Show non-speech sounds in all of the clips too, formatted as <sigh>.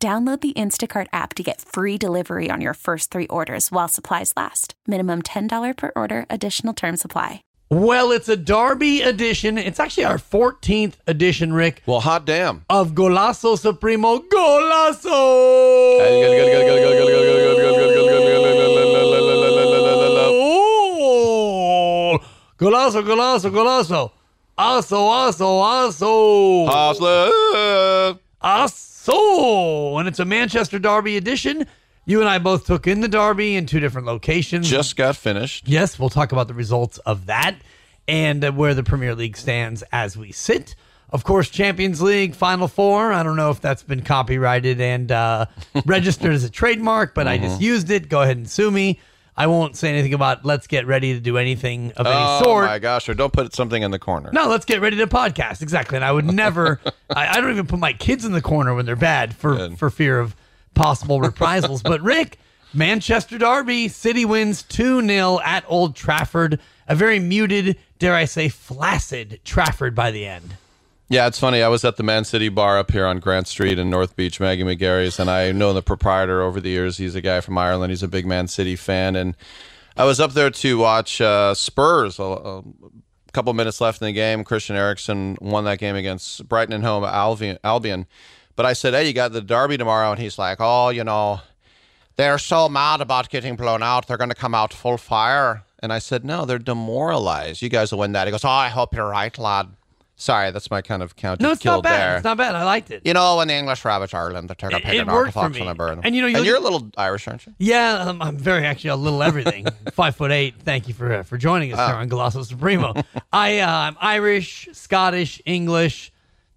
Download the Instacart app to get free delivery on your first three orders while supplies last. Minimum $10 per order, additional term supply. Well, it's a Derby edition. It's actually our 14th edition, Rick, Well, hot damn. of Golazo Supremo Golazo. Oh, Golazo, Golazo, Golazo. Aso, aso, aso. Hosler. Aso. And it's a Manchester Derby edition. You and I both took in the Derby in two different locations. Just got finished. Yes, we'll talk about the results of that and uh, where the Premier League stands as we sit. Of course, Champions League Final Four. I don't know if that's been copyrighted and uh, <laughs> registered as a trademark, but I just used it. Go ahead and sue me. I won't say anything about let's get ready to do anything of any sort. Oh sort. my gosh! Or don't put something in the corner. No, let's get ready to podcast. Exactly. And I would never, <laughs> I, I don't even put my kids in the corner when they're bad for, Good. for fear of possible reprisals. but Rick, Manchester Derby, City wins 2 0 at Old Trafford. A very muted, dare I say, flaccid Trafford by the end. Yeah, it's funny. I was at the Man City bar up here on Grant Street in North Beach, Maggie McGarry's, and I know the proprietor over the years. He's a guy from Ireland. He's a big Man City fan, and I was up there to watch uh, Spurs. A, a couple minutes left in the game. Christian Eriksen won that game against Brighton and Hove Albion. Albion. But I said, "Hey, you got the derby tomorrow," and he's like, "Oh, you know, they're so mad about getting blown out. They're going to come out full fire." And I said, "No, they're demoralized. You guys will win that." He goes, "Oh, I hope you're right, lad." Sorry, that's my kind of counter No, it's not bad. there. It's not bad. I liked it. You know, when the English ravage Ireland, they take a It- pig it and worked for me. when they burn them. And, you know, you and you're a little Irish, aren't you? Yeah, um, I'm very actually a little everything. <laughs> Five foot eight. Thank you for uh, for joining us here on Golazo Supremo. <laughs> I uh, I'm Irish, Scottish, English,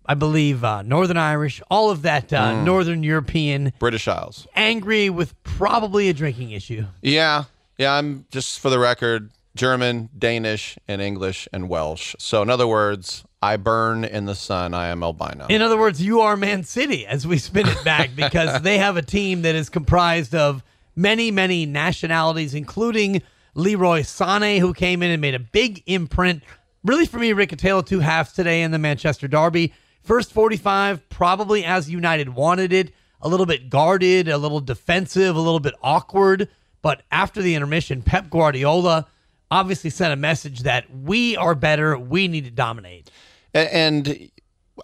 I believe uh, Northern Irish, all of that uh, Northern European. British Isles. Angry with probably a drinking issue. Yeah, yeah. I'm just for the record, German, Danish, and English and Welsh. So in other words, I burn in the sun. I am albino. In other words, you are Man City as we spin it back <laughs> because they have a team that is comprised of many, many nationalities, including Leroy Sané, who came in and made a big imprint. Really, for me, Rick, tale two halves today in the Manchester Derby. First 45, probably as United wanted it, a little bit guarded, a little defensive, a little bit awkward. But after the intermission, Pep Guardiola obviously sent a message that we are better, we need to dominate. And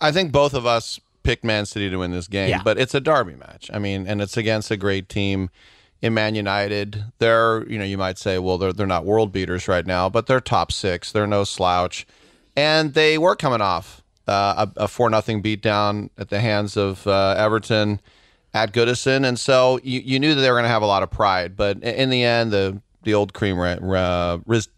I think both of us picked Man City to win this game, Yeah. but it's a derby match. I mean, and it's against a great team in Man United. They're, you know, you might say, well, they're they're not world beaters right now, but they're top six. They're no slouch, and they were coming off uh, a, a four nothing beatdown at the hands of uh, Everton at Goodison, and so you, you knew that they were going to have a lot of pride. But in the end, the the old cream riz-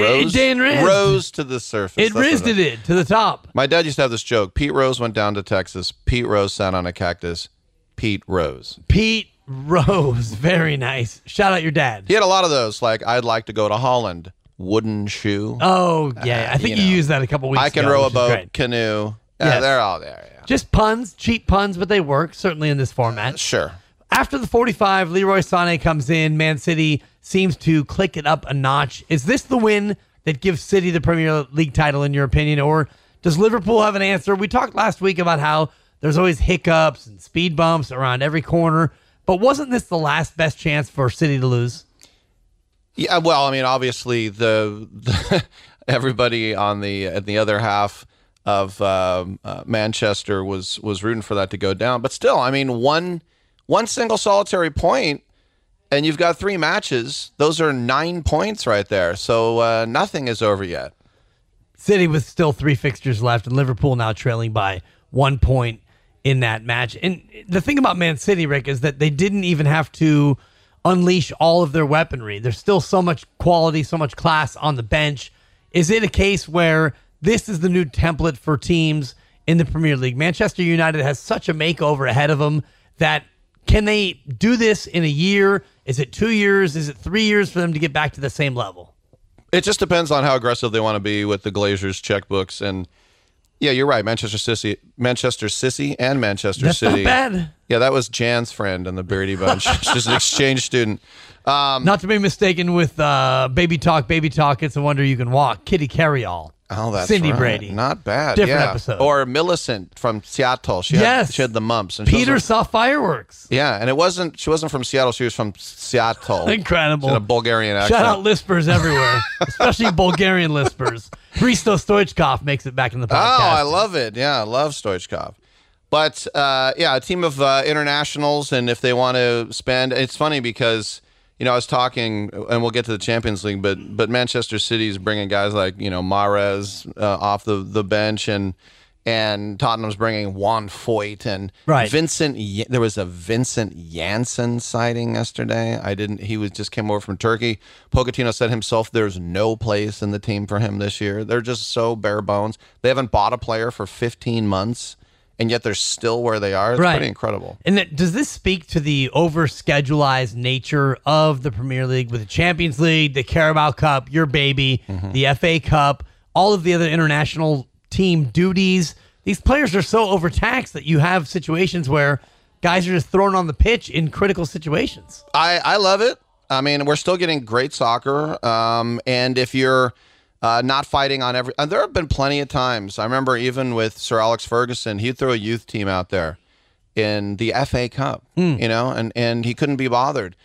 rose Dan Riz. rose to the surface. It That's what it to the top. my dad used to have this joke. Pete Rose went down to Texas. Pete Rose sat on a cactus. Pete Rose. Pete Rose, <laughs> very nice. Shout out your dad. He had a lot of those. Like, I'd like to go to Holland. Wooden shoe. Oh yeah, uh, I think you you, know. used that a couple weeks. Ago. I can ago, row a which is boat, great. canoe. Yeah, Yes. they're all there. Yeah. Just puns, cheap puns, but they work certainly in this format. Uh, sure. After the 45, Leroy Sané comes in. Man City seems to click it up a notch. Is this the win that gives City the Premier League title, in your opinion, or does Liverpool have an answer? We talked last week about how there's always hiccups and speed bumps around every corner, but wasn't this the last best chance for City to lose? Yeah, well, I mean, obviously the, the <laughs> everybody on the the other half of um, uh, Manchester was was rooting for that to go down, but still, I mean, one one single solitary point, and you've got three matches. Those are nine points right there. So uh, nothing is over yet. City with still three fixtures left, and Liverpool now trailing by one point in that match. And the thing about Man City, Rick, is that they didn't even have to unleash all of their weaponry. There's still so much quality, so much class on the bench. Is it a case where this is the new template for teams in the Premier League? Manchester United has such a makeover ahead of them that Can they do this in a year? Is it two years? Is it three years for them to get back to the same level? It just depends on how aggressive they want to be with the Glazers checkbooks and. Yeah, you're right. Manchester City, Manchester City, and Manchester That's City. not bad. Yeah, that was Jan's friend in the Brady Bunch. <laughs> just an exchange student. Um, Not to be mistaken with uh, Baby Talk, Baby Talk, It's a Wonder You Can Walk, Kitty Carryall. Oh, that's Cindy right. Brady. Not bad. Different yeah. episode. Or Millicent from Seattle. She Yes. had, she had the mumps. And Peter saw fireworks. yeah, and it wasn't. She wasn't from Seattle. She was from Seattle. <laughs> Incredible. She had a Bulgarian accent. Shout out lispers everywhere, <laughs> especially Bulgarian lispers. Hristo Stoichkov makes it back in the podcast. Oh. I love it. Yeah, I love Stoichkov. But uh, yeah, a team of uh, internationals, and if they want to spend, it's funny because you know I was talking, and we'll get to the Champions League, but but Manchester City's bringing guys like you know Mahrez uh, off the the bench, and and Tottenham's bringing Juan Foyth and Right. Vincent. Y- There was a Vincent Janssen sighting yesterday. I didn't. He was just came over from Turkey. Pochettino said himself, "There's no place in the team for him this year. They're just so bare bones. They haven't bought a player for 15 months, and yet they're still where they are. It's Right. pretty incredible." And that, does this speak to the over schedulized nature of the Premier League with the Champions League, the Carabao Cup, your baby, Mm-hmm. the FA Cup, all of the other international team duties? These players are so overtaxed that you have situations where guys are just thrown on the pitch in critical situations. I, I love it. I mean, we're still getting great soccer. Um, and if you're uh, not fighting on every, and there have been plenty of times. I remember even with Sir Alex Ferguson, he'd throw a youth team out there in the FA Cup, you know, and, and he couldn't be bothered.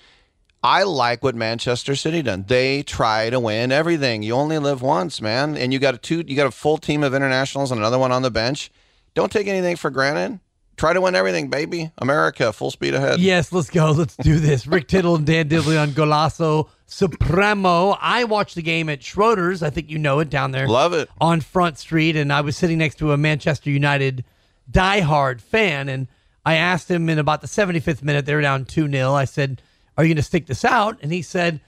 I like what Manchester City done. They try to win everything. You only live once, man, and you got a two. You got a full team of internationals and another one on the bench. Don't take anything for granted. Try to win everything, baby. America, full speed ahead. Yes, let's go. Let's do this. Rick Tittle and Dan Dibley on Golazo Supremo. I watched the game at Schroeder's. I think you know it down there. Love it. On Front Street, and I was sitting next to a Manchester United diehard fan, and I asked him in about the 75th minute, they were down 2 0. I said, Are you going to stick this out? And he said,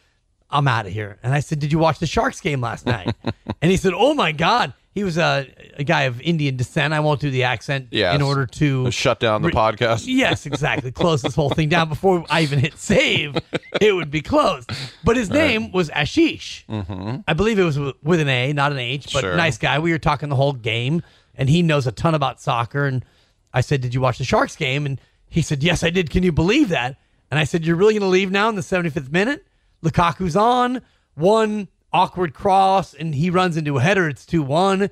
I'm out of here. And I said, Did you watch the Sharks game last night? <laughs> and he said, Oh my God. He was a, a guy of Indian descent. I won't do the accent Yes. in order to Shut down the Re- podcast. Yes, exactly. Close this whole thing down before I even hit save. It would be closed. But his name was Ashish. Mm-hmm. I believe it was with an A, not an H. But Sure. nice guy. We were talking the whole game, and he knows a ton about soccer. And I said, "Did you watch the Sharks game?" And he said, "Yes, I did. Can you believe that?" And I said, "You're really going to leave now in the 75th minute? Lukaku's on one awkward cross, and he runs into a header. It's two one."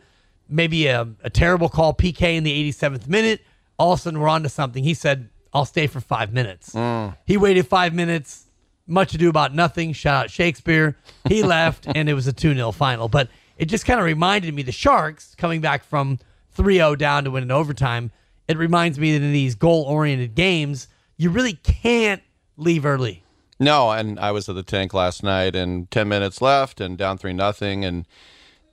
maybe a, a terrible call PK in the 87th minute. All of a sudden, we're on to something. He said, I'll stay for five minutes. Mm. He waited five minutes, much ado about nothing. Shout out Shakespeare. He <laughs> left, and it was a 2 0 final. But it just kind of reminded me the Sharks coming back from 3 0 down to win in overtime. It reminds me that in these goal oriented games, you really can't leave early. No, and I was at the tank last night, and ten minutes left, and down three nothing, and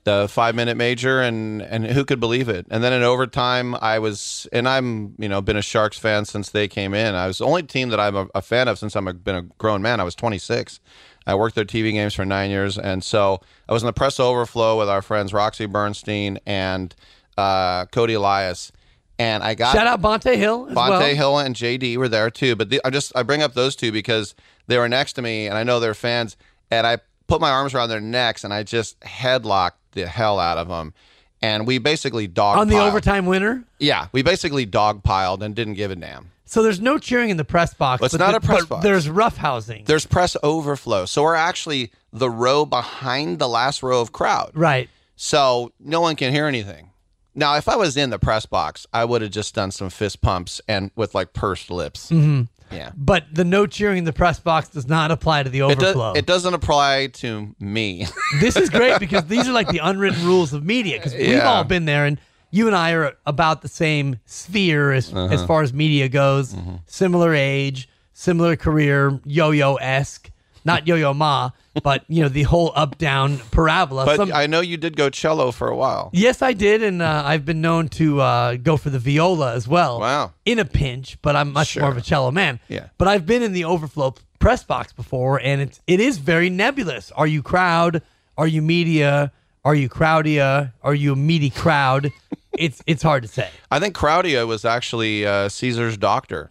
the five minute major, and and who could believe it? And then in overtime, I was, and I'm you know been a Sharks fan since they came in. I was the only team that I'm a, a fan of since I'm a, been a grown man. I was 26. I worked their TV games for nine years, and so I was in the press overflow with our friends Roxy Bernstein and uh, Cody Elias, and I got Shout out Bonta Hill. As Bonta well. Hill and JD were there too. But the, I just I bring up those two because they were next to me, and I know they're fans. And I put my arms around their necks, and I just headlocked the hell out of them. And we basically dog On the overtime winner. Yeah, we basically dogpiled and didn't give a damn. So there's no cheering in the press box. It's but not the- a press box. There's roughhousing. There's press overflow, so we're actually the row behind the last row of crowd. Right. So no one can hear anything. Now, if I was in the press box, I would have just done some fist pumps and with like pursed lips. Mm-hmm. Yeah. But the no cheering in the press box does not apply to the It, does, overflow. it doesn't apply to me. <laughs> this is great because these are like the unwritten rules of media because we've Yeah. all been there and you and I are about the same sphere as, Uh-huh. as far as media goes. Mm-hmm. Similar age, similar career, yo-yo esque. Not yo-yo ma, but you know the whole up-down parabola. But Some- I know you did go cello for a while. Yes, I did, and uh, I've been known to uh, go for the viola as well. Wow. In a pinch, but I'm much more of a cello man. Yeah. But I've been in the overflow press box before, and it's it is very nebulous. Are you crowd? Are you media? Are you crowdia? Are you a meaty crowd? it's it's hard to say. I think Crowdia was actually uh, Caesar's doctor.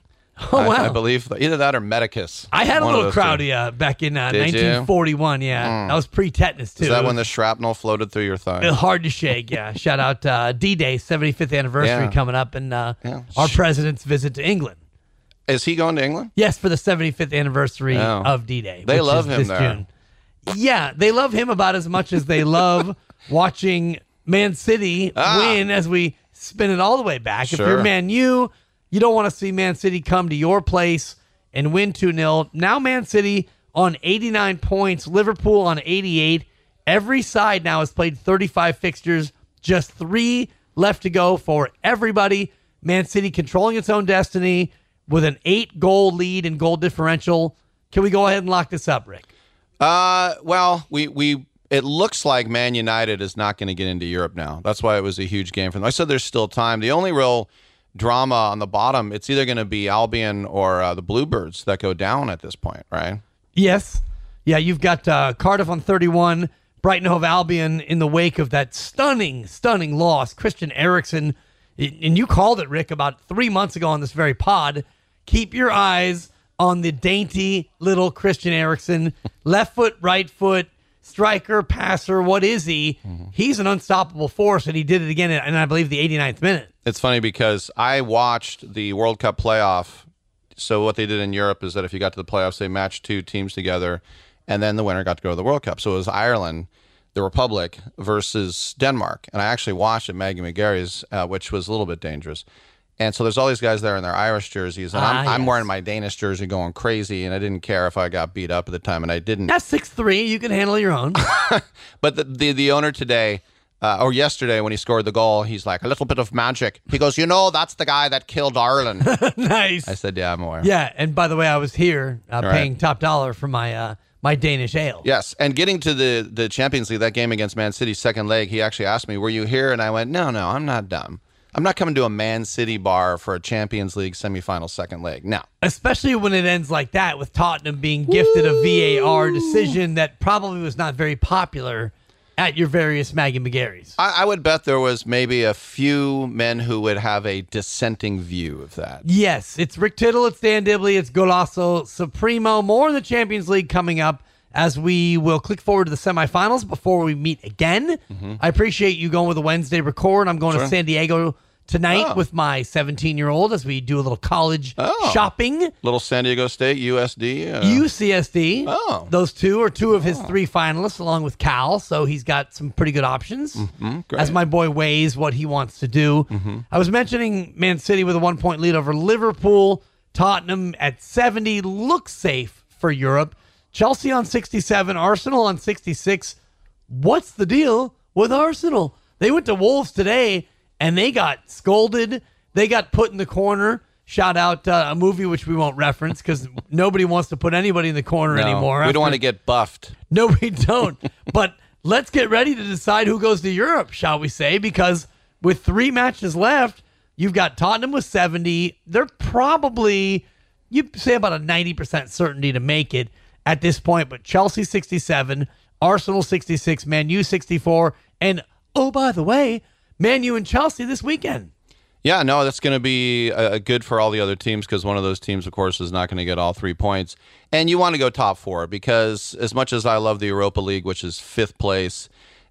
Oh, I, wow. I believe either that or Medicus. I had a little those two. crowdy uh, back in uh, Did you? 1941. Yeah, that was pre-tetanus too. Is that when the shrapnel floated through your thigh? hard to shake? Yeah. <laughs> Shout out uh, D-Day 75th anniversary Yeah. coming up, and uh, Yeah. our president's visit to England. Is he going to England? Yes, for the 75th anniversary Oh. of D-Day. They which love is him this there. June. Yeah, they love him about as much as they <laughs> love watching Man City Ah. win. As we spin it all the way back, if you're Man U, you don't want to see Man City come to your place and win 2 0. Now, Man City on 89 points, Liverpool on 88. Every side now has played 35 fixtures, just three left to go for everybody. Man City controlling its own destiny with an eight goal lead and goal differential. Can we go ahead and lock this up, Rick? Uh, well, we we it looks like Man United is not going to get into Europe now. That's why it was a huge game for them. I said there's still time. The only real drama on the bottom, it's either going to be Albion or uh, the Bluebirds that go down at this point, right? Yes. Yeah, you've got uh, Cardiff on 31, Brighton Hove Albion in the wake of that stunning, stunning loss. Christian Eriksen, and you called it, Rick, about three months ago on this very pod. Keep your eyes on the dainty little Christian Eriksen, <laughs> left foot, right foot, striker, passer. What is he? He's an unstoppable force, and he did it again, and I believe the 89th minute. It's funny because I watched the World Cup playoff. So what they did in Europe is that if you got to the playoffs, they matched two teams together, and then the winner got to go to the World Cup. So it was Ireland, the Republic versus Denmark, and I actually watched at Maggie McGarry's, uh, which was a little bit dangerous. And so there's all these guys there in their Irish jerseys, and I'm, Ah, I'm wearing my Danish jersey, going crazy, and I didn't care if I got beat up at the time, and I didn't. That's 6 3. You can handle your own. <laughs> But the the, the owner today, uh, or yesterday when he scored the goal, he's like a little bit of magic. He goes, you know, that's the guy that killed Ireland. <laughs> nice. I said, yeah, I'm aware. Yeah, and by the way, I was here uh, Right. paying top dollar for my uh, my Danish ale. Yes, and getting to the the Champions League, that game against Man City, second leg, he actually asked me, "Were you here?" And I went, "No, no, I'm not dumb. I'm not coming to a Man City bar for a Champions League semifinal second leg. No, Especially when it ends like that, with Tottenham being gifted a VAR decision that probably was not very popular at your various Maggie McGarry's. I, I would bet there was maybe a few men who would have a dissenting view of that. Yes, it's Rick Tittle, it's Dan Dibley, it's Golazo Supremo. More in the Champions League coming up as we will click forward to the semifinals before we meet again. I appreciate you going with a Wednesday record. I'm going to Mm-hmm. San Diego tonight Oh. with my 17 year old as we do a little college Oh. shopping. Little San Diego State USD. Uh, UCSD. Oh. Those two are two of his three finalists, along with Cal. So he's got some pretty good options. Mm-hmm. As my boy weighs what he wants to do. I was mentioning Man City with a one point lead over Liverpool. Tottenham at 70 looks safe for Europe. Chelsea on 67, Arsenal on 66. What's the deal with Arsenal? They went to Wolves today and they got scolded. They got put in the corner. Shout out uh, a movie which we won't reference because nobody wants to put anybody in the corner no, anymore. We after- don't want to get buffed. no, we don't. but let's get ready to decide who goes to Europe, shall we say? Because with three matches left, you've got Tottenham with 70. They're probably, you'd say about a 90% certainty to make it at this point. But Chelsea 67, Arsenal 66, Man U 64. And oh, by the way, Man U and Chelsea this weekend. Yeah, no, that's going to be uh, good for all the other teams because one of those teams, of course, is not going to get all three points. And you want to go top four because as much as I love the Europa League, which is fifth place,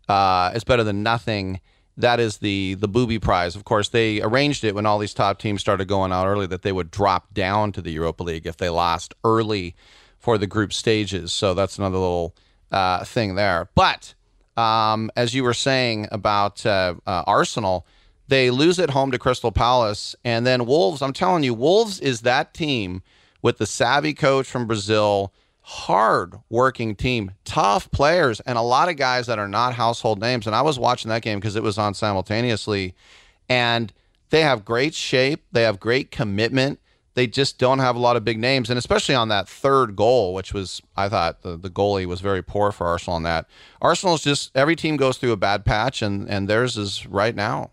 uh, it's better than nothing. That is the the booby prize. Of course, they arranged it when all these top teams started going out early that they would drop down to the Europa League if they lost early for the group stages. So that's another little uh, thing there. But um, as you were saying about uh, uh, Arsenal, they lose at home to Crystal Palace, and then Wolves. I'm telling you, Wolves is that team with the savvy coach from Brazil, hard working team, tough players, and a lot of guys that are not household names. And I was watching that game because it was on simultaneously, and they have great shape, they have great commitment. They just don't have a lot of big names, and especially on that third goal, which was I thought the, the goalie was very poor for Arsenal on that. Arsenal's just every team goes through a bad patch, and and theirs is right now.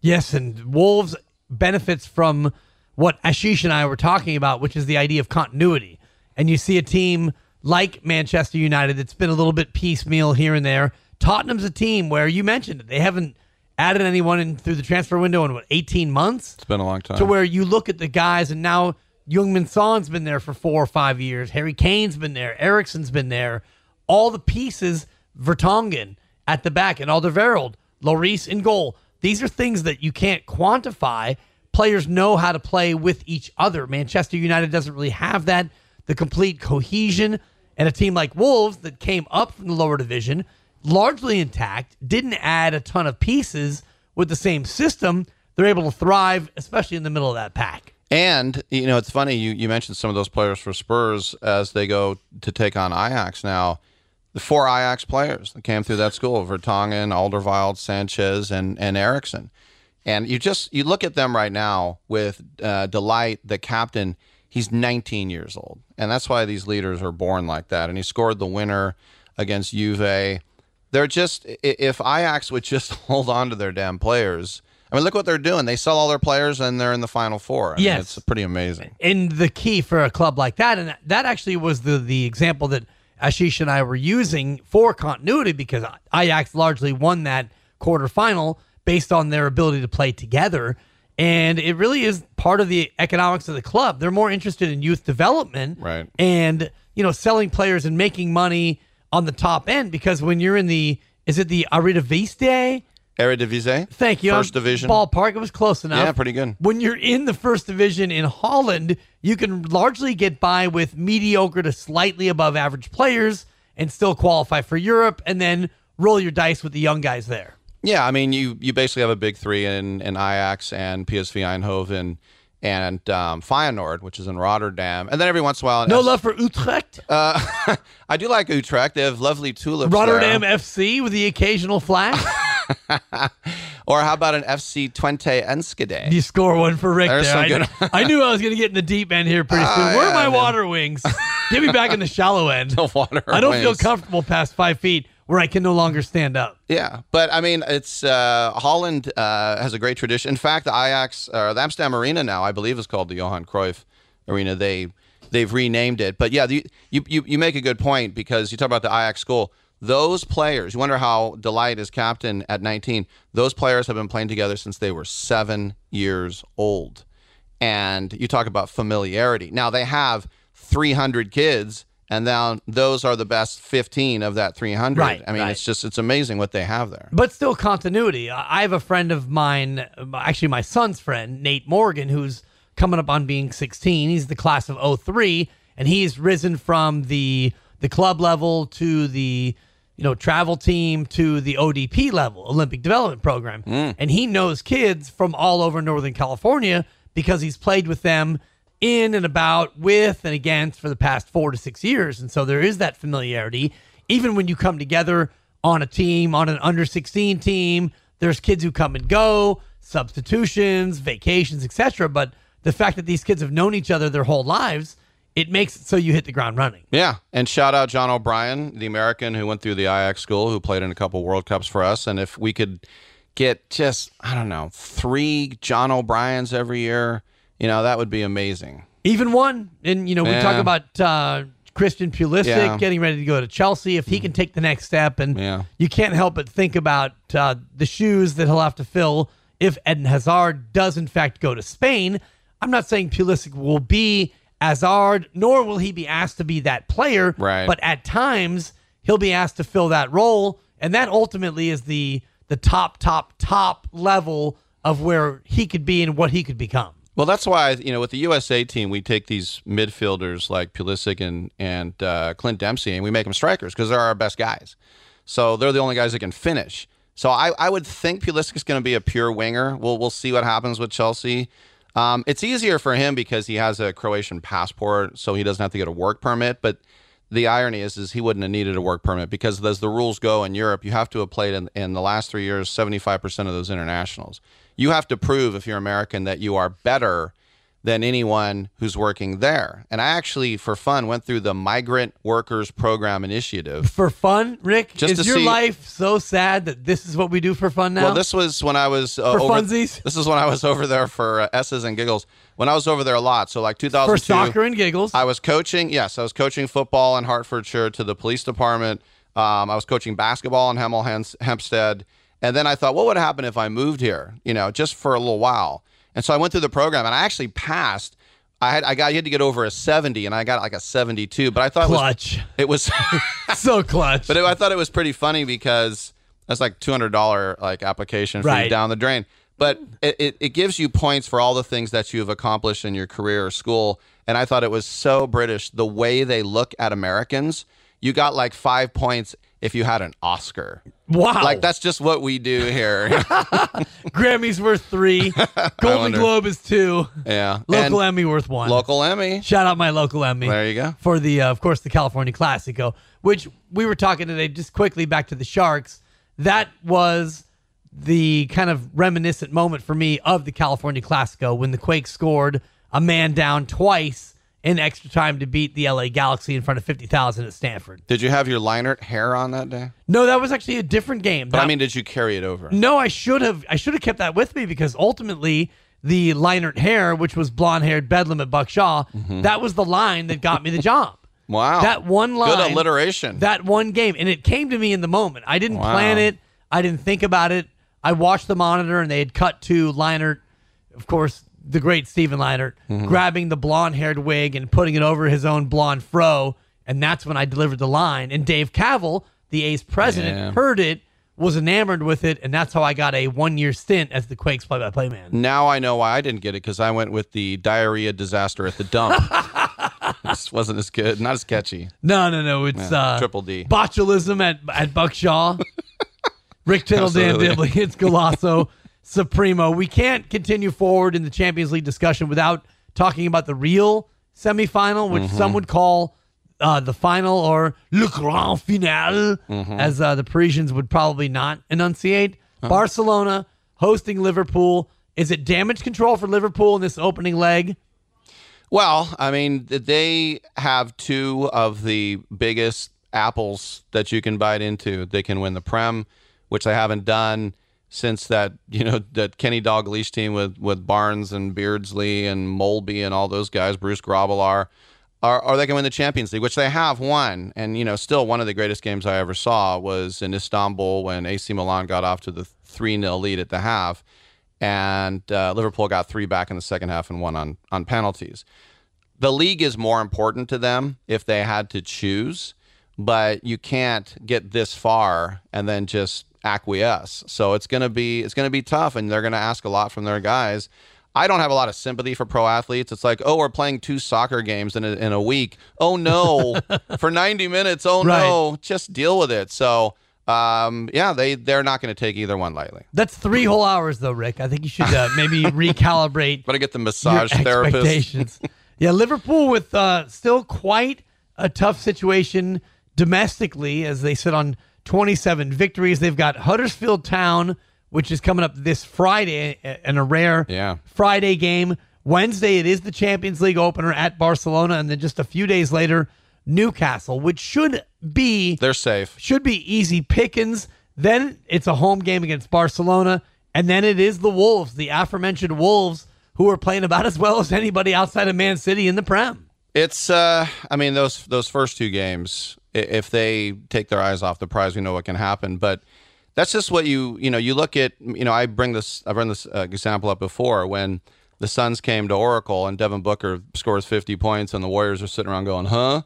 Yes, and Wolves benefits from what Ashish and I were talking about, which is the idea of continuity. And you see a team like Manchester United that's been a little bit piecemeal here and there. Tottenham's a team where you mentioned it. They haven't added anyone in through the transfer window in what 18 months It's been a long time. to where you look at the guys and now Heung-min Son's been there for four or five years. Harry Kane's been there. Eriksen's been there. All the pieces, Vertonghen at the back and Alderweireld, Lloris in goal. These are things that you can't quantify. Players know how to play with each other. Manchester United doesn't really have that, the complete cohesion. And a team like Wolves that came up from the lower division, largely intact, didn't add a ton of pieces with the same system. They're able to thrive, especially in the middle of that pack. And you know, it's funny you, you mentioned some of those players for Spurs as they go to take on Ajax now. The four Ajax players that came through that school: Vertonghen, Alderweireld, Sanchez, and and Eriksen. And you just you look at them right now with uh, De Ligt, the captain. He's 19 years old, and that's why these leaders are born like that. And he scored the winner against Juve. They're just if Ajax would just <laughs> hold on to their damn players I mean, look what they're doing. They sell all their players and they're in the final four. I yes. Mean, it's pretty amazing. And the key for a club like that, and that actually was the, the example that Ashish and I were using for continuity because Ajax largely won that quarterfinal based on their ability to play together. And it really is part of the economics of the club. They're more interested in youth development right. and, you know, selling players and making money on the top end because when you're in the, is it the Eredivisie? Eredivisie. Thank you. First division. Ballpark. It was close enough. Yeah, pretty good. When you're in the first division in Holland, you can largely get by with mediocre to slightly above average players and still qualify for Europe and then roll your dice with the young guys there. Yeah, I mean, you you basically have a big three in, in Ajax and PSV Eindhoven and um, Feyenoord, which is in Rotterdam. And then every once in a while... No love for Utrecht? Uh, <laughs> I do like Utrecht. They have lovely tulips Rotterdam there. FC with the occasional flash? <laughs> or how about an FC Twente Enschede? You score one for Rick There's there. I, good... I, knew I was going to get in the deep end here pretty soon. Uh, Where yeah, are my man. water wings? Get me back in the shallow end. <laughs> The water I don't wings. feel comfortable past five feet where I can no longer stand up. Yeah, but I mean, it's uh, Holland uh, has a great tradition. In fact, the Ajax, uh, the Amsterdam Arena now, I believe, is called the Johan Cruyff Arena. They they've renamed it. But yeah, the, you, you you make a good point because you talk about the Ajax school. Those players, you wonder how De Ligt is captain at 19. Those players have been playing together since they were seven years old. And you talk about familiarity. Now they have 300 kids, and now those are the best 15 of that 300. Right, I mean, right. it's just, it's amazing what they have there. But still continuity. I have a friend of mine, actually my son's friend, Nate Morgan, who's coming up on being 16. He's the class of 03, and he's risen from the the club level to the you know, travel team to the ODP level, Olympic Development Program. Mm. And he knows kids from all over Northern California because he's played with them in and about, with and against for the past four to six years. And so there is that familiarity. Even when you come together on a team, on an under 16 team, there's kids who come and go, substitutions, vacations, etc. But the fact that these kids have known each other their whole lives it makes it so you hit the ground running. Yeah, and shout out John O'Brien, the American who went through the Ajax school, who played in a couple World Cups for us. And if we could get just I don't know three John O'Briens every year, you know that would be amazing. Even one, and you know we Yeah. talk about uh, Christian Pulisic Yeah. getting ready to go to Chelsea. If he can take the next step, and Yeah. you can't help but think about uh, the shoes that he'll have to fill if Eden Hazard does in fact go to Spain. I'm not saying Pulisic will be Hazard, nor will he be asked to be that player. Right. But at times he'll be asked to fill that role, and that ultimately is the the top, top, top level of where he could be and what he could become. Well, that's why you know with the USA team we take these midfielders like Pulisic and and uh, Clint Dempsey and we make them strikers because they're our best guys. So they're the only guys that can finish. So I, I would think Pulisic is going to be a pure winger. We'll we'll see what happens with Chelsea. Um, it's easier for him because he has a Croatian passport, so he doesn't have to get a work permit. But the irony is, is he wouldn't have needed a work permit because as the rules go in Europe, you have to have played in, in the last three years 75% of those internationals. You have to prove if you're American that you are better than anyone who's working there. And I actually, for fun, went through the Migrant Workers Program Initiative. For fun, Rick, Just is your see- life so sad that this is what we do for fun now? Well, this was when I was uh, For over, funsies? This is when I was <laughs> over there for uh, S's and giggles. When I was over there a lot, so like 2002. for soccer and giggles. I was coaching. Yes, I was coaching football in Hertfordshire to the police department. Um, I was coaching basketball in Hemel Hempstead, and then I thought, what would happen if I moved here? You know, just for a little while. And so I went through the program, and I actually passed. I had I got you had to get over a 70, and I got like a 72. But I thought Clutch. it was it was, <laughs> <laughs> so clutch. but it, I thought it was pretty funny because that's like two hundred dollar like application fee Right. down the drain. But it, it, it gives you points for all the things that you have accomplished in your career or school. And I thought it was so British the way they look at Americans. You got like five points if you had an Oscar. Wow. Like that's just what we do here. <laughs> Grammy's worth three. <laughs> Golden. Globe is two. yeah. Local And Emmy worth one. local Emmy. Shout out my local Emmy. There you go. For the, uh, of course, the California Classico, which we were talking today, just quickly back to the Sharks. That was the kind of reminiscent moment for me of the California Classico when the Quakes scored a man down twice in extra time to beat the LA Galaxy in front of 50,000 at Stanford. Did you have your Lenhart hair on that day? No, that was actually a different game. But That- I mean, did you carry it over? no, I should have. I should have kept that with me because ultimately, the Lenhart hair, which was blonde-haired Bedlam at Buck Shaw, mm-hmm. that was the line that got me the job. <laughs> Wow. That one line. Good alliteration. That one game, and it came to me in the moment. I didn't Wow. plan it. I didn't think about it. I watched the monitor, and they had cut to Lenhart, of course, the great Steven Lenhart, Mm-hmm. grabbing the blonde-haired wig and putting it over his own blonde fro, and that's when I delivered the line. And Dave Kaval, the A's president, Yeah. heard it, was enamored with it, and that's how I got a one-year stint as the Quakes play-by-play man. Now I know why I didn't get it because I went with the diarrhea disaster at the dump. <laughs> this wasn't as good, not as catchy. No, no, no. It's Yeah, uh, triple D. botulism at at Buck Shaw. <laughs> Rick Tittle, Dan. Dibley, it's Golazo <laughs> Supremo. We can't continue forward in the Champions League discussion without talking about the real semifinal, which Mm-hmm. some would call uh, the final or le grand final, Mm-hmm. as uh, the Parisians would probably not enunciate. Barcelona hosting Liverpool. Is it damage control for Liverpool in this opening leg? Well, I mean, they have two of the biggest apples that you can bite into. They can win the Prem, which they haven't done since that you know that Kenny Dalglish team with with Barnes and Beardsley and Molby and all those guys, Bruce Grobbelaar. are or they can win the Champions League, which they have won. And, you know, still one of the greatest games I ever saw was in Istanbul when AC Milan got off to the 3 0 lead at the half. And uh, Liverpool got three back in the second half and won on, on penalties the league is more important to them if they had to choose, but you can't get this far and then just acquiesce. So it's gonna be it's gonna be tough, and they're gonna ask a lot from their guys. I don't have a lot of sympathy for pro athletes. It's like, oh, we're playing two soccer games in a, in a week. Oh no, <laughs> for 90 minutes. Oh no, just deal with it. So, um, yeah, they they're not going to take either one lightly. That's three whole hours, though, Rick. I think you should uh, maybe <laughs> recalibrate Better get the massage therapist. <laughs> yeah, Liverpool with uh, still quite a tough situation domestically as they sit on 27 victories. They've got Huddersfield Town, which is coming up this Friday, and a rare Yeah. Friday game. Wednesday, it is the Champions League opener at Barcelona, and then just a few days later, Newcastle, which should be They're safe. should be easy pickings. Then it's a home game against Barcelona, and then it is the Wolves, the aforementioned Wolves, who are playing about as well as anybody outside of Man City in the Prem. It's uh I mean those those first two games if they take their eyes off the prize we know what can happen. But that's just what you you know you look at you know I bring this I've run this uh, example up before when the Suns came to Oracle and Devin Booker scores 50 points and the Warriors are sitting around going huh?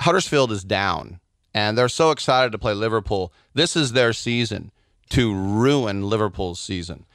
Huddersfield is down and they're so excited to play Liverpool. This is their season to ruin Liverpool's season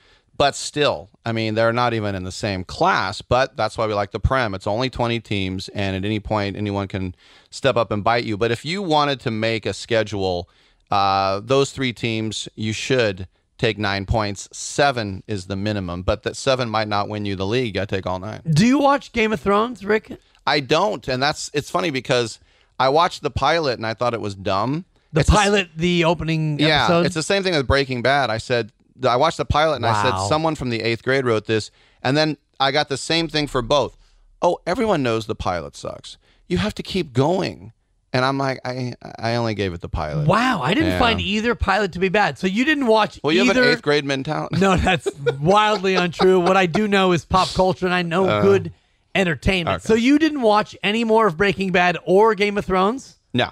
but still, I mean, they're not even in the same class. But that's why we like the Prem. It's only 20 teams, and at any point, anyone can step up and bite you. But if you wanted to make a schedule, uh, those three teams, you should take nine points. Seven is the minimum, but that seven might not win you the league. I take all nine. Do you watch Game of Thrones, Rick? I don't, and that's it's funny because I watched the pilot and I thought it was dumb. The It's pilot, the opening yeah, episode. it's the same thing with Breaking Bad. I said I watched the pilot and I said someone from the eighth grade wrote this, and then I got the same thing for both. Oh, everyone knows the pilot sucks. You have to keep going, and I'm like, I I only gave it the pilot. wow, I didn't Yeah. find either pilot to be bad. So you didn't watch Well, you either. have an eighth grade mentality. No, that's <laughs> wildly untrue. What I do know is pop culture, and I know good entertainment. Uh, okay. So you didn't watch any more of Breaking Bad or Game of Thrones? No,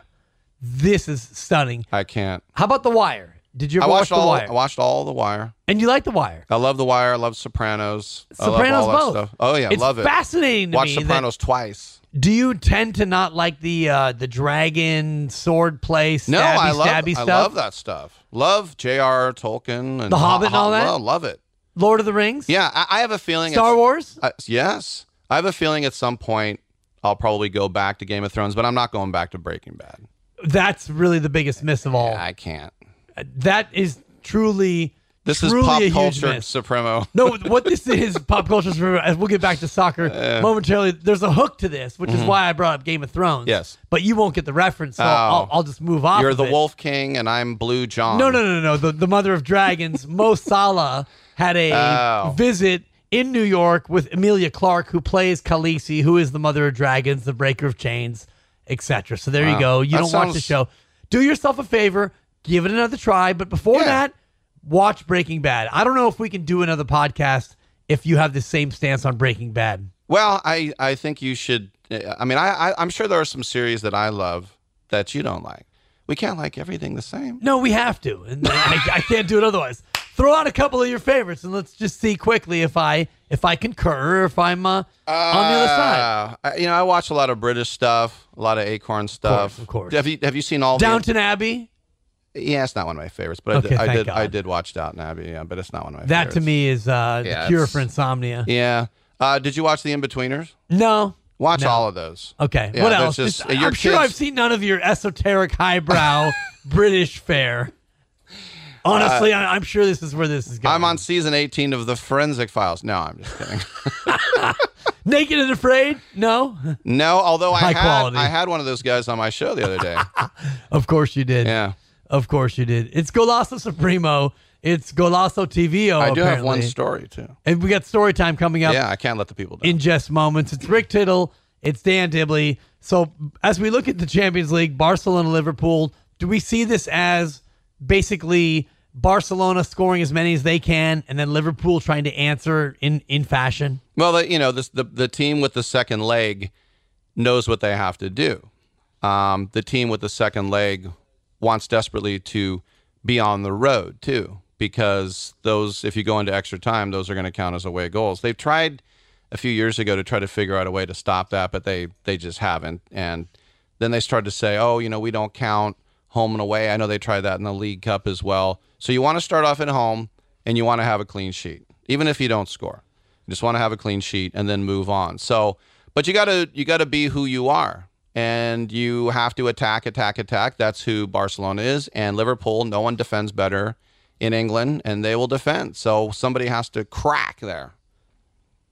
This is stunning. I can't. How about The Wire? Did you I ever watch watched The all. Wire? I watched all The Wire. and you like The Wire? I love The Wire. I love Sopranos. I love Sopranos all that both. stuff. Oh yeah, it's love it. fascinating to Watch me. that- Sopranos twice. do you tend to not like the uh, the dragon sword play, stabby, No, I love. stabby I love that stuff. Love J.R. Tolkien and The Hobbit and all that? Love, love it. Lord of the Rings, Yeah, I, I have a feeling. Star Wars. Uh, yes, I have a feeling at some point I'll probably go back to Game of Thrones, but I'm not going back to Breaking Bad. That's really the biggest miss of all. I can't. That is truly This is pop culture supremo. <laughs> No, what this is pop culture. supremo, As we'll get back to soccer <laughs> momentarily. There's a hook to this, which is why I brought up Game of Thrones. Mm-hmm. Yes. but you won't get the reference, so Oh. I'll, I'll just move on. You're the it. Wolf King, and I'm Blue John. No, no, no, no. The, the mother of dragons, Mo <laughs> Salah, had a Oh. visit in New York with Emilia Clarke, who plays Khaleesi, who is the mother of dragons, the breaker of chains, etc. So there you go. You That don't watch the show. Do yourself a favor, give it another try. But before Yeah. that, watch Breaking Bad. I don't know if we can do another podcast if you have the same stance on Breaking Bad. Well, I, I think you should. I mean, I, I I'm sure there are some series that I love that you don't like. We can't like everything the same. No, we have to, and I, I can't do it otherwise. Throw out a couple of your favorites, and let's just see quickly if I if I concur or if I'm uh, on the other side. Uh, you know, I watch a lot of British stuff, a lot of Acorn stuff. of course. Have you Have you seen all Downton Abbey. Yeah, it's not one of my favorites, but Okay, I did. I did. I did watch Downton Abbey. Yeah, but it's not one of my That favorites. to me is uh, Yeah, the cure for insomnia. Yeah. Uh, did you watch The Inbetweeners? No. Watch No. all of those. Okay. Yeah, what else? just- I'm sure kids- I've seen none of your esoteric, highbrow <laughs> British fare. Honestly, I, I'm sure this is where this is going. Uh, I'm on season 18 of The Forensic Files. No, I'm just kidding. <laughs> Naked and Afraid. No. no, although I High had quality. I had one of those guys on my show the other day. <laughs> Of course you did. yeah. Of course you did. It's Golazo Supremo. It's Golazo TVO. I do have one story too. And we got story time coming up. Yeah, I can't let the people down. in just moments. It's Rick Tittle. It's Dan Dibley. So as we look at the Champions League, Barcelona, Liverpool, do we see this as basically Barcelona scoring as many as they can, and then Liverpool trying to answer in in fashion? Well, you know, this, the the team with the second leg knows what they have to do. Um, the team with the second leg wants desperately to be on the road too, because those, if you go into extra time, those are going to count as away goals. They've tried a few years ago to try to figure out a way to stop that, but they they just haven't. And then they started to say, oh, you know, we don't count home and away. I know they tried that in the League Cup as well. So you want to start off at home and you want to have a clean sheet, even if you don't score. You just want to have a clean sheet and then move on. So, but you got to you got to be who you are. And you have to attack, attack, attack. That's who Barcelona is. And Liverpool, no one defends better in England, and they will defend. So somebody has to crack there.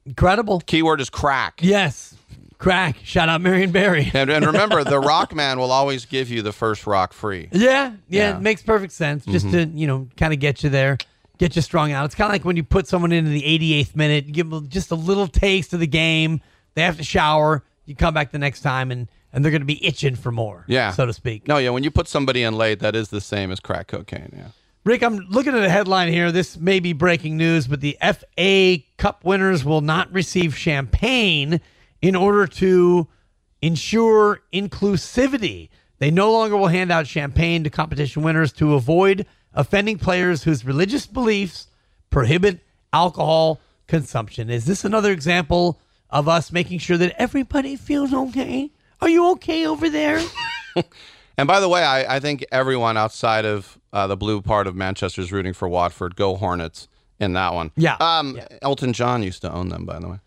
Incredible. Keyword is crack. Yes. Crack. Shout out Marion Barry. <laughs> And, and remember, the <laughs> rock man will always give you the first rock free. Yeah, yeah, Yeah. Mm-hmm. it makes perfect sense. Just to you know, kind of get you there, get you strung out. It's kind of like when you put someone into the 88th minute, you give them just a little taste of the game. They have to shower. You come back the next time, and and they're going to be itching for more. Yeah. so to speak. No, yeah, when you put somebody in late, that is the same as crack cocaine. Yeah. Rick, I'm looking at a headline here. This may be breaking news, but the FA Cup winners will not receive champagne in order to ensure inclusivity. They no longer will hand out champagne to competition winners to avoid offending players whose religious beliefs prohibit alcohol consumption. Is this another example of us making sure that everybody feels okay? Are you okay over there? <laughs> And by the way, I, I think everyone outside of uh, the blue part of Manchester is rooting for Watford. Go Hornets in that one. Yeah. Um, Yeah. Elton John used to own them, by the way.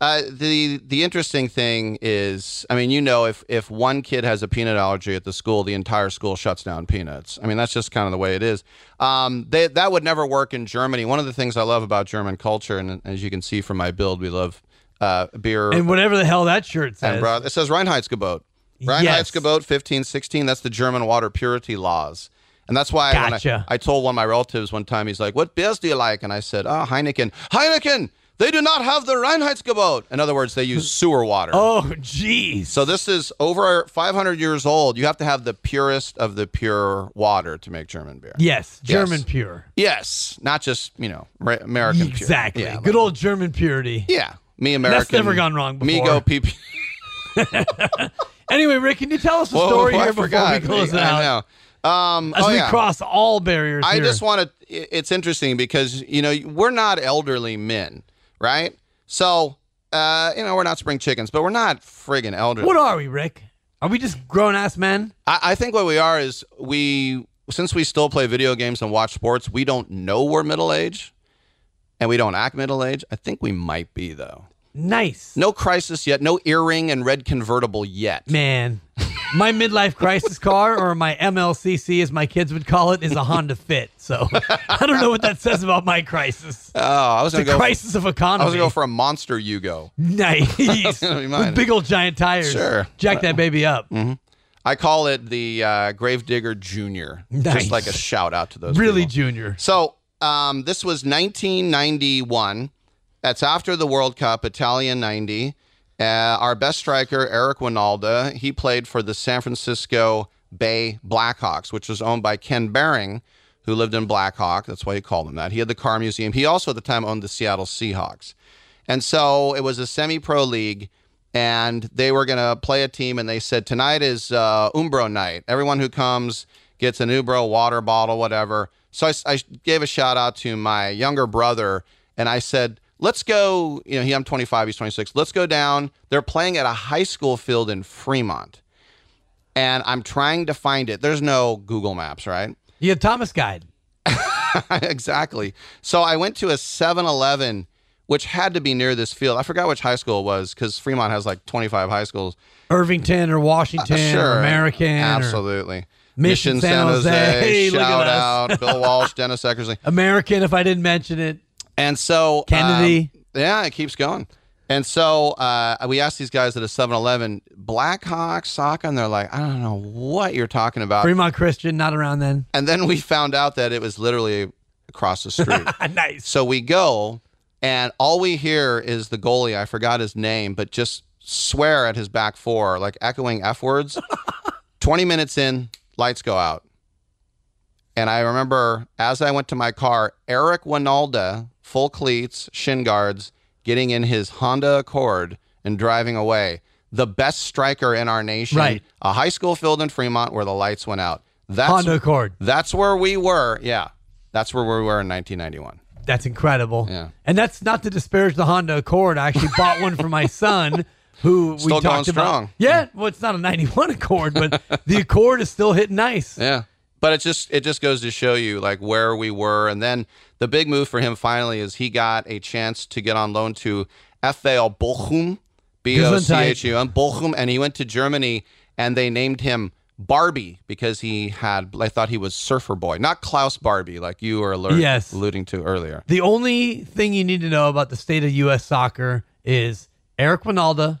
Uh, the the interesting thing is, I mean, you know, if if one kid has a peanut allergy at the school, the entire school shuts down peanuts. I mean, that's just kind of the way it is. Um, they, that would never work in Germany. One of the things I love about German culture, and as you can see from my build, we love uh, beer and whatever the hell that shirt and says. bro, it says Reinheitsgebot. Yes. Reinheitsgebot 1516. That's the German water purity laws. And that's why Gotcha. I, I told one of my relatives one time, he's like, What beers do you like? And I said, Oh, Heineken. Heineken! They do not have the Reinheitsgebot. In other words, they use <laughs> sewer water. Oh, jeez. So this is over 500 years old. You have to have the purest of the pure water to make German beer. Yes, German Yes. pure. Yes, not just, you know, American pure. Exactly. Yeah, Good old German purity. yeah. Me American. never gone wrong before. Me go PP. Anyway, Rick, can you tell us a Whoa, story I here before forgot. we close it out? I know. Um, as oh, we yeah. cross all barriers. I here. just want to. It's interesting because you know we're not elderly men, right? So uh, you know we're not spring chickens, but we're not friggin' elderly. What are we, Rick? Are we just grown ass men? I, I think what we are is we since we still play video games and watch sports, we don't know we're middle age, and we don't act middle aged. I think we might be though. Nice. No crisis yet. No earring and red convertible yet. Man, my midlife crisis car, or my MLCC as my kids would call it, is a Honda Fit. So <laughs> I don't know what that says about my crisis. Oh, I was The gonna go. crisis of economy. I was gonna go for a monster Yugo. nice <laughs> gonna be mine. with big old giant tires. Sure. jack that baby up. I call it the uh, Gravedigger Junior. Nice. Just like a shout out to those. Really, people. Junior. So um, this was 1991. That's after the World Cup, Italian 90. Uh, our best striker, Eric Wynalda, he played for the San Francisco Bay Blackhawks, which was owned by Ken Behring, who lived in Blackhawk. That's why he called him that. He had the car museum. He also at the time owned the Seattle Seahawks. And so it was a semi pro league, and they were going to play a team, and they said, Tonight is uh, Umbro night. Everyone who comes gets an Umbro water bottle, whatever. So I, I gave a shout out to my younger brother, and I said, Let's go. You know, he, I'm 25, he's 26. Let's go down. They're playing at a high school field in Fremont, and I'm trying to find it. There's no Google Maps, right? You have Thomas Guide. <laughs> exactly. So I went to a 7 Eleven, which had to be near this field. I forgot which high school it was because Fremont has like 25 high schools. Irvington or Washington Uh, sure. or American. or Absolutely. Mission San Jose. At Shout out. <laughs> Bill Walsh, Dennis Eckersley. American, if I didn't mention it. And so Kennedy. um, yeah, it keeps going. And so uh, we asked these guys at a 7 Eleven, Blackhawks soccer, and they're like, I don't know what you're talking about. Fremont Christian, not around then. And then we found out that it was literally across the street. <laughs> nice. So we go, and all we hear is the goalie. I forgot his name, but just swear at his back four, like echoing F words. <laughs> 20 minutes in, lights go out. And I remember as I went to my car, Eric Wynalda, full cleats, shin guards, getting in his Honda Accord and driving away. The best striker in our nation. Right. A high school field in Fremont where the lights went out. That's Honda Accord. that's where we were. Yeah. That's where we were in 1991. That's incredible. Yeah. And that's not to disparage the Honda Accord. I actually bought one for my son <laughs> who Still we talked about. strong. Yeah, well it's not a 91 <laughs> Accord, but <laughs> the Accord is still hitting nice. Yeah. But it just it just goes to show you like where we were and then the big move for him finally is he got a chance to get on loan to VfL Bochum, B O C H U M um, Bochum and he went to Germany and they named him Barbie because he had I thought he was surfer boy, not Klaus Barbie like you were alert, Yes. alluding to earlier. The only thing you need to know about the state of US soccer is Eric Wynalda,